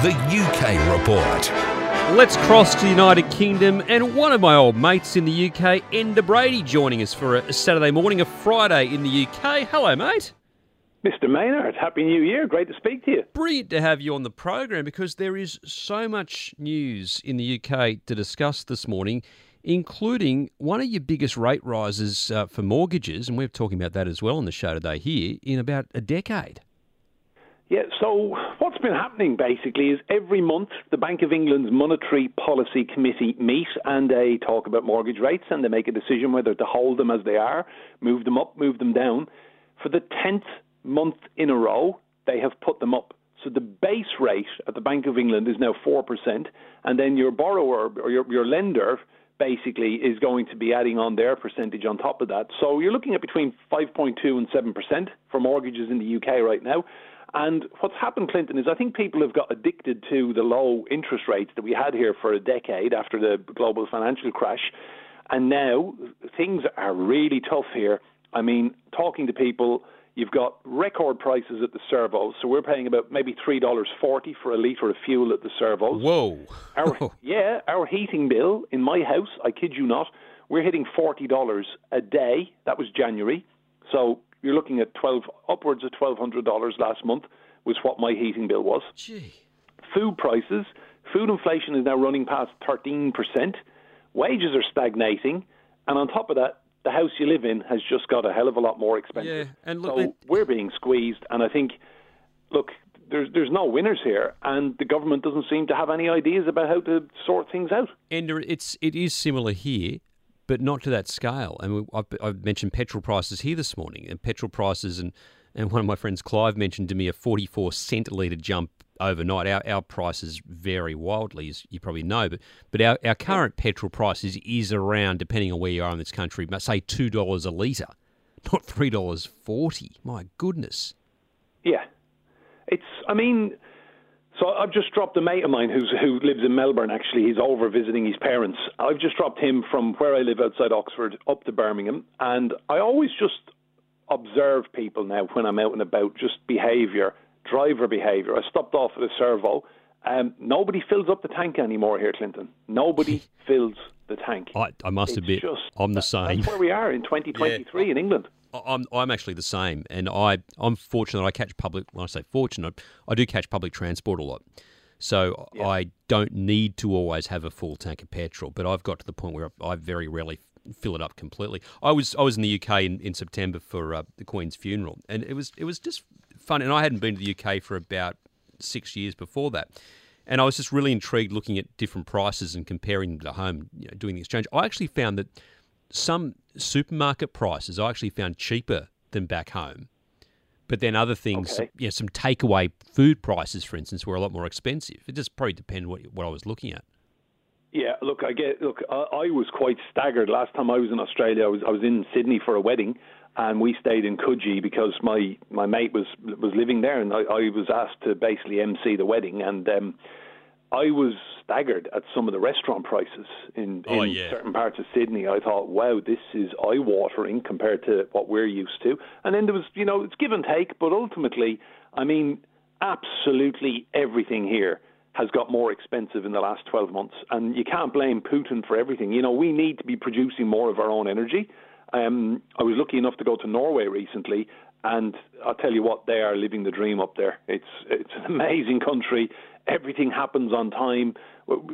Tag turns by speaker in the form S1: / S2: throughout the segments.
S1: The UK Report.
S2: Let's cross to the United Kingdom and one of my old mates in the UK, Enda Brady, joining us for a Saturday morning, a Friday in the UK. Hello, mate.
S3: Mr. Maynard, Happy New Year. Great to speak to you.
S2: Brilliant to have you on the program because there is so much news in the UK to discuss this morning, including one of your biggest rate rises uh, for mortgages, and we're talking about that as well on the show today here, in about a decade.
S3: Yeah, so what's been happening basically is every month the Bank of England's Monetary Policy Committee meet and they talk about mortgage rates and they make a decision whether to hold them as they are, move them up, move them down. For the 10th month in a row, they have put them up. So the base rate at the Bank of England is now 4%, and then your borrower or your, your lender basically is going to be adding on their percentage on top of that. So you're looking at between 5.2 and 7% for mortgages in the UK right now. And what's happened, Clinton, is I think people have got addicted to the low interest rates that we had here for a decade after the global financial crash. And now things are really tough here. I mean, talking to people, you've got record prices at the servos. So we're paying about maybe $3.40 for a litre of fuel at the servos.
S2: Whoa.
S3: Our, yeah, our heating bill in my house, I kid you not, we're hitting $40 a day. That was January. So you're looking at 12 upwards of $1,200 last month was what my heating bill was.
S2: Gee.
S3: Food prices, food inflation is now running past 13%. Wages are stagnating. And on top of that, the house you live in has just got a hell of a lot more expensive.
S2: Yeah, and look,
S3: so
S2: it-
S3: we're being squeezed. And I think, look, there's there's no winners here, and the government doesn't seem to have any ideas about how to sort things out.
S2: Enda, it's it is similar here, but not to that scale. And we, I've, I've mentioned petrol prices here this morning, and petrol prices, and and one of my friends Clive mentioned to me a forty-four cent a litre jump overnight. Our our prices vary wildly, as you probably know, but but our, our current petrol price is, is around, depending on where you are in this country, say two dollars a litre, not three dollars forty. My goodness.
S3: Yeah, it's. I mean, so I've just dropped a mate of mine who's who lives in Melbourne. Actually, he's over visiting his parents. I've just dropped him from where I live outside Oxford up to Birmingham, and I always just observe people now when I'm out and about, just behaviour, driver behaviour. I stopped off at a servo. Um, nobody fills up the tank anymore here, Clinton. Nobody fills the tank.
S2: I, I must
S3: It's
S2: admit,
S3: just-
S2: I'm the same.
S3: That's where we are in 2023 in England.
S2: I'm I'm actually the same, and I I'm fortunate. I catch public. When I say fortunate, I do catch public transport a lot, so I don't need to always have a full tank of petrol. But I've got to the point where I very rarely fill it up completely. I was I was in the UK in, in September for uh, the Queen's funeral, and it was it was just fun. And I hadn't been to the UK for about six years before that. And I was just really intrigued looking at different prices and comparing them to home, you know, doing the exchange. I actually found that some supermarket prices I actually found cheaper than back home. But then other things,
S3: Okay.
S2: you know, some takeaway food prices, for instance, were a lot more expensive. It just probably depended what what I was looking at.
S3: Yeah, look, I get. Look, I, I was quite staggered last time I was in Australia. I was I was in Sydney for a wedding, and we stayed in Coogee because my my mate was was living there, and I, I was asked to basically MC the wedding, and um, I was staggered at some of the restaurant prices in,
S2: Oh,
S3: in
S2: yeah.
S3: certain parts of Sydney. I thought, wow, this is eye watering compared to what we're used to. And then there was, you know, it's give and take, but ultimately, I mean, absolutely everything here has got more expensive in the last 12 months. And you can't blame Putin for everything. You know, we need to be producing more of our own energy. Um, I was lucky enough to go to Norway recently, and I'll tell you what, they are living the dream up there. It's it's an amazing country. Everything happens on time.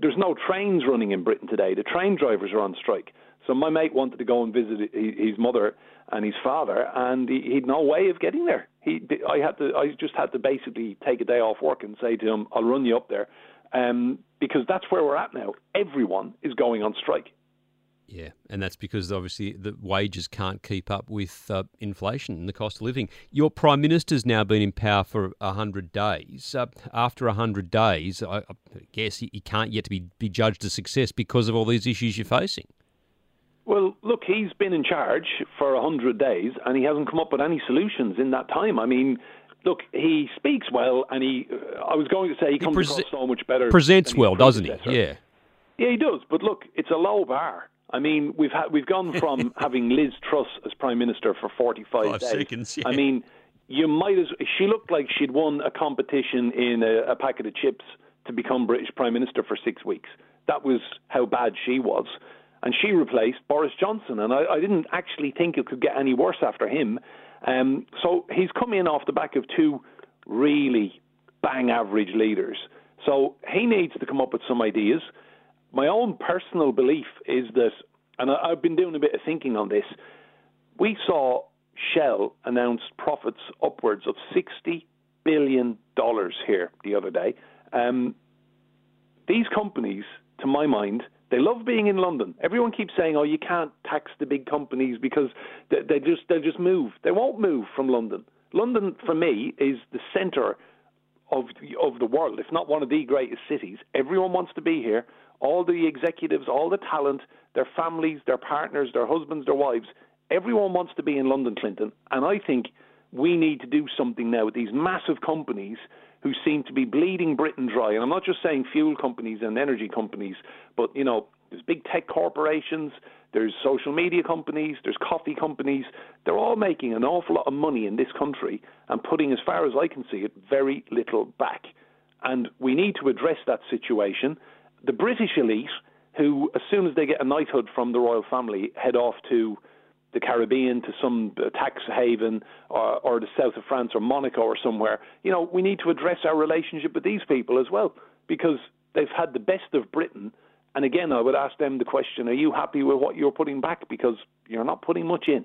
S3: There's no trains running in Britain today. The train drivers are on strike. So my mate wanted to go and visit his mother and his father, and he, he'd no way of getting there. He, I had to, I just had to basically take a day off work and say to him, "I'll run you up there," um, because that's where we're at now. Everyone is going on strike.
S2: Yeah, and that's because obviously the wages can't keep up with uh, inflation and the cost of living. Your prime minister's now been in power for hundred days. Uh, after hundred days, I, I guess he, he can't yet to be, be judged a success because of all these issues you're facing.
S3: Well, look, he's been in charge for a hundred days, and he hasn't come up with any solutions in that time. I mean, look, he speaks well, and he. Uh, I was going to say he comes
S2: prese-
S3: across so much better.
S2: Presents well, doesn't he? Yeah.
S3: Yeah, he does. But look, it's a low bar. I mean, we've had we've gone from having Liz Truss as prime minister for forty five
S2: Five
S3: days.
S2: seconds, yeah.
S3: I mean, you might as she looked like she'd won a competition in a, a packet of chips to become British Prime Minister for six weeks. That was how bad she was. And she replaced Boris Johnson. And I, I didn't actually think it could get any worse after him. Um, so he's come in off the back of two really bang average leaders. So he needs to come up with some ideas. My own personal belief is that, and I've been doing a bit of thinking on this, we saw Shell announce profits upwards of $60 billion here the other day. Um, these companies, to my mind, they love being in London. Everyone keeps saying, "Oh, you can't tax the big companies because they, they just they just move. They won't move from London. London, for me, is the centre of of the world, if not one of the greatest cities. Everyone wants to be here. All the executives, all the talent, their families, their partners, their husbands, their wives. Everyone wants to be in London, Clinton. And I think we need to do something now with these massive companies who seem to be bleeding Britain dry. And I'm not just saying fuel companies and energy companies, but you know, there's big tech corporations, there's social media companies, there's coffee companies. They're all making an awful lot of money in this country and putting, as far as I can see it, very little back. And we need to address that situation. The British elite, who, as soon as they get a knighthood from the royal family, head off to the Caribbean to some uh, tax haven or, or the south of France or Monaco or somewhere. You know, we need to address our relationship with these people as well because they've had the best of Britain. And again, I would ask them the question: Are you happy with what you're putting back? Because you're not putting much in.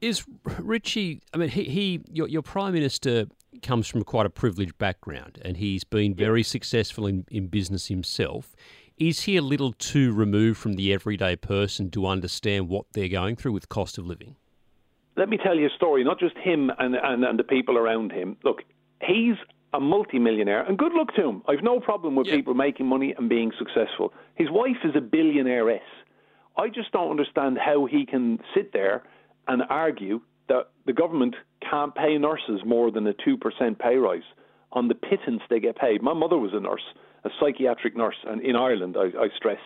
S2: Is Rishi? I mean, he, he your, your prime minister comes from quite a privileged background, and he's been very successful in, in business himself. Is he a little too removed from the everyday person to understand what they're going through with cost of living?
S3: Let me tell you a story, not just him and, and, and the people around him. Look, he's a multimillionaire, and good luck to him. I've no problem with people making money and being successful. His wife is a billionairess. I just don't understand how he can sit there and argue that the government can't pay nurses more than a 2% pay rise on the pittance they get paid. My mother was a nurse a psychiatric nurse, and in Ireland, I, I stress,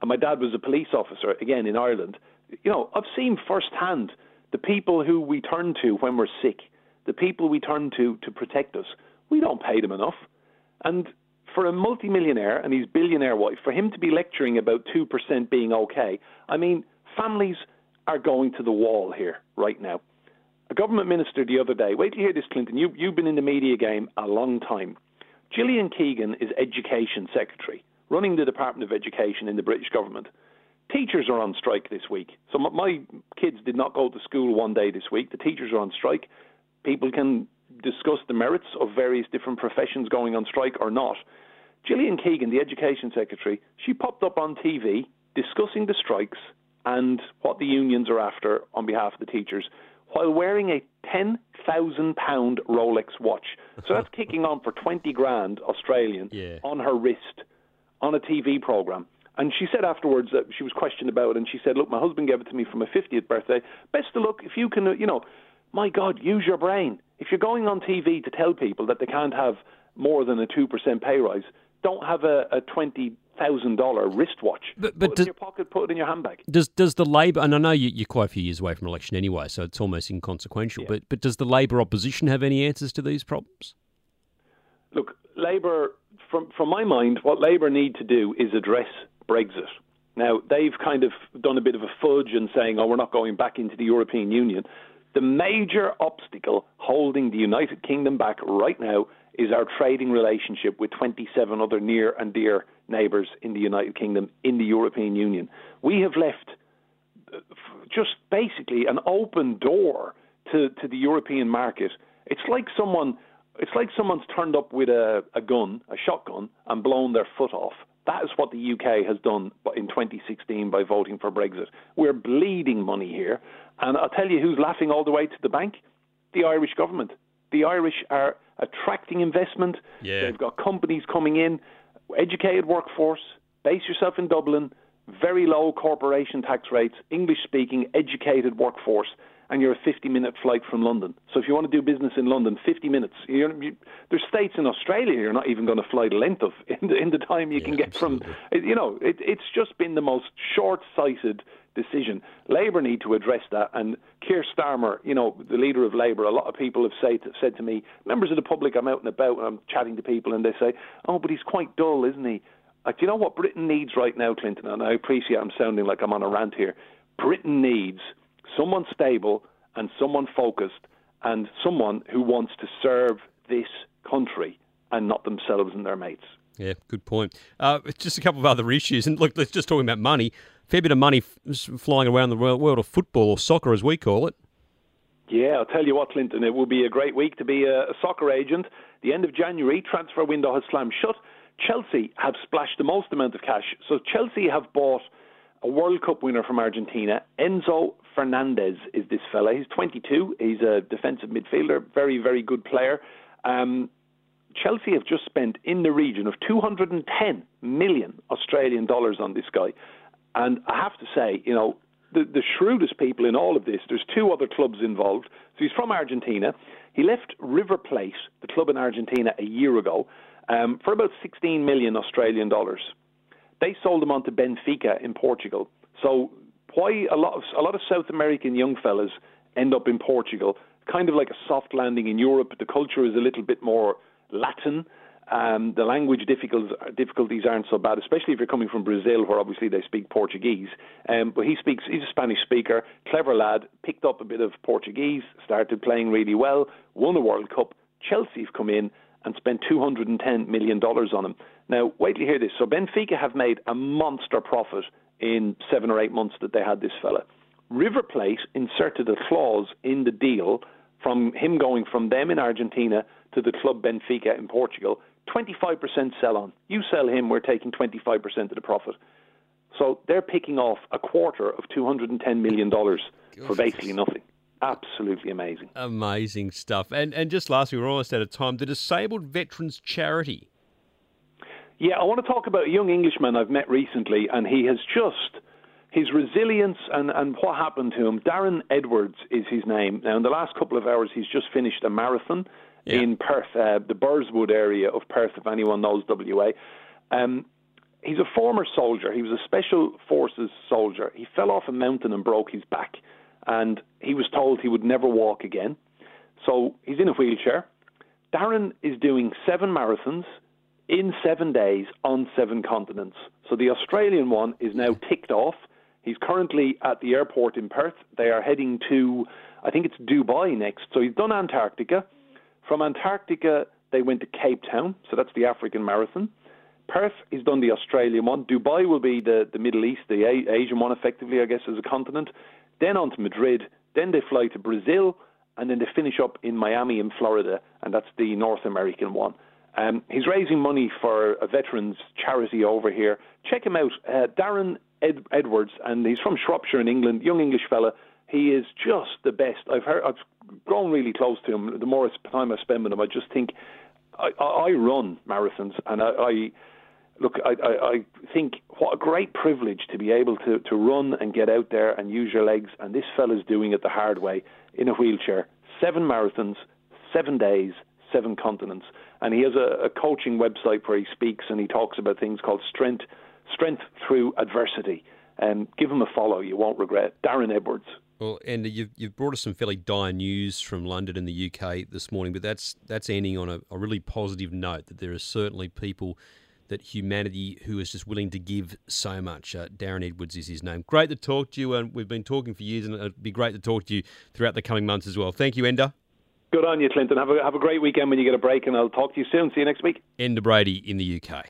S3: and my dad was a police officer, again in Ireland. You know, I've seen firsthand the people who we turn to when we're sick, the people we turn to to protect us. We don't pay them enough. And for a multimillionaire and his billionaire wife, for him to be lecturing about 2% being okay, I mean, families are going to the wall here right now. A government minister the other day, wait till you hear this, Clinton. You, you've been in the media game a long time. Gillian Keegan is Education Secretary, running the Department of Education in the British government. Teachers are on strike this week. So my kids did not go to school one day this week. The teachers are on strike. People can discuss the merits of various different professions going on strike or not. Gillian Keegan, the Education Secretary, she popped up on TV discussing the strikes and what the unions are after on behalf of the teachers while wearing a ten thousand pound Rolex watch. So that's kicking on for twenty grand Australian
S2: yeah.
S3: on her wrist on a TV program. And she said afterwards that she was questioned about it, and she said, "Look, my husband gave it to me for my fiftieth birthday. Best of luck if you can, you know, my God, use your brain. If you're going on TV to tell people that they can't have more than a two percent pay rise, don't have a, a twenty thousand dollar wristwatch.
S2: But, but
S3: put it
S2: does,
S3: in your pocket, put it in your handbag.
S2: Does does the Labour and I know you, are quite a few years away from election anyway, so it's almost inconsequential.
S3: Yeah.
S2: But but does the Labour opposition have any answers to these problems?
S3: Look, Labour, from from my mind, what Labour need to do is address Brexit. Now they've kind of done a bit of a fudge and saying, "Oh, we're not going back into the European Union." The major obstacle holding the United Kingdom back right now is our trading relationship with 27 other near and dear neighbours in the United Kingdom, in the European Union. We have left uh, just basically an open door to, to the European market. It's like someone. It's like someone's turned up with a, a gun, a shotgun, and blown their foot off. That is what the UK has done in 2016 by voting for Brexit. We're bleeding money here. And I'll tell you who's laughing all the way to the bank the Irish government. The Irish are attracting investment.
S2: Yeah.
S3: They've got companies coming in, educated workforce. Base yourself in Dublin. Very low corporation tax rates, English speaking, educated workforce. and you're a 50 minute flight from London. So if you want to do business in London, 50 minutes. You, there's states in Australia you're not even going to fly the length of in the, in the time you
S2: Yeah,
S3: can get
S2: absolutely.
S3: from. You know, it, it's just been the most short sighted decision. Labour need to address that. And Keir Starmer, you know, the leader of Labour, a lot of people have said, said to me, members of the public, I'm out and about and I'm chatting to people, and they say, oh, but he's quite dull, isn't he? Like, do you know what Britain needs right now, Clinton? And I appreciate I'm sounding like I'm on a rant here. Britain needs someone stable and someone focused and someone who wants to serve this country and not themselves and their mates.
S2: Yeah, good point. Uh, just a couple of other issues, and look, let's just talking about money. Fair bit of money f- flying around the world, world of football or soccer, as we call it.
S3: Yeah, I'll tell you what, Clinton, it will be a great week to be a, a soccer agent. The end of January, transfer window has slammed shut. Chelsea have splashed the most amount of cash. So Chelsea have bought a World Cup winner from Argentina. Enzo Fernandez is this fella. He's 22. He's a defensive midfielder, very, very good player. Um, Chelsea have just spent in the region of 210 million Australian dollars on this guy. And I have to say, you know, the, the shrewdest people in all of this, there's two other clubs involved. So he's from Argentina. He left River Plate, the club in Argentina, a year ago um, for about 16 million Australian dollars. They sold him on to Benfica in Portugal. So why a lot of a lot of South American young fellas end up in Portugal, kind of like a soft landing in Europe. The culture is a little bit more Latin. Um, the language difficulties aren't so bad, especially if you're coming from Brazil, where obviously they speak Portuguese. Um, but he speaks, he's a Spanish speaker, clever lad, picked up a bit of Portuguese, started playing really well, won the World Cup. Chelsea have come in and spent $210 million on him. Now, wait till you hear this. So Benfica have made a monster profit in seven or eight months that they had this fella. River Plate inserted a clause in the deal from him going from them in Argentina to the club Benfica in Portugal 25% sell on. You sell him, we're taking 25% of the profit. So they're picking off a quarter of $210 million for basically nothing. Absolutely amazing.
S2: Amazing stuff. And and just lastly, we're almost out of time. The Disabled Veterans Charity.
S3: Yeah, I want to talk about a young Englishman I've met recently, and he has just his resilience and, and what happened to him. Darren Edwards is his name. Now, in the last couple of hours, he's just finished a marathon
S2: Yeah.
S3: in Perth, uh, the Burswood area of Perth, if anyone knows WA. Um, he's a former soldier. He was a special forces soldier. He fell off a mountain and broke his back, and he was told he would never walk again. So he's in a wheelchair. Darren is doing seven marathons in seven days on seven continents. So the Australian one is now ticked off. He's currently at the airport in Perth. They are heading to, I think it's Dubai next. So he's done Antarctica. From Antarctica, they went to Cape Town. So that's the African marathon. Perth, he's done the Australian one. Dubai will be the, the Middle East, the A- Asian one, effectively, I guess, as a continent. Then on to Madrid. Then they fly to Brazil. And then they finish up in Miami in Florida. And that's the North American one. Um, he's raising money for a veterans charity over here. Check him out, uh, Darren Ed- Edwards, and he's from Shropshire in England. Young English fella. He is just the best. I've heard. I've grown really close to him. The more time I spend with him, I just think I, I run marathons, and I, I look. I, I, I think what a great privilege to be able to to run and get out there and use your legs. And this fella's doing it the hard way in a wheelchair. Seven marathons, seven days, seven continents. And he has a, a coaching website where he speaks and he talks about things called strength, strength through adversity. And give him a follow; you won't regret. Darren Edwards.
S2: Well, and you've, you've brought us some fairly dire news from London and the UK this morning, but that's that's ending on a, a really positive note that there are certainly people that humanity who is just willing to give so much. Uh, Darren Edwards is his name. Great to talk to you, and we've been talking for years, and it'd be great to talk to you throughout the coming months as well. Thank you, Enda.
S3: Good on you, Clinton. Have a have a great weekend when you get a break, and I'll talk to you soon. See you next week.
S2: Enda Brady in the UK.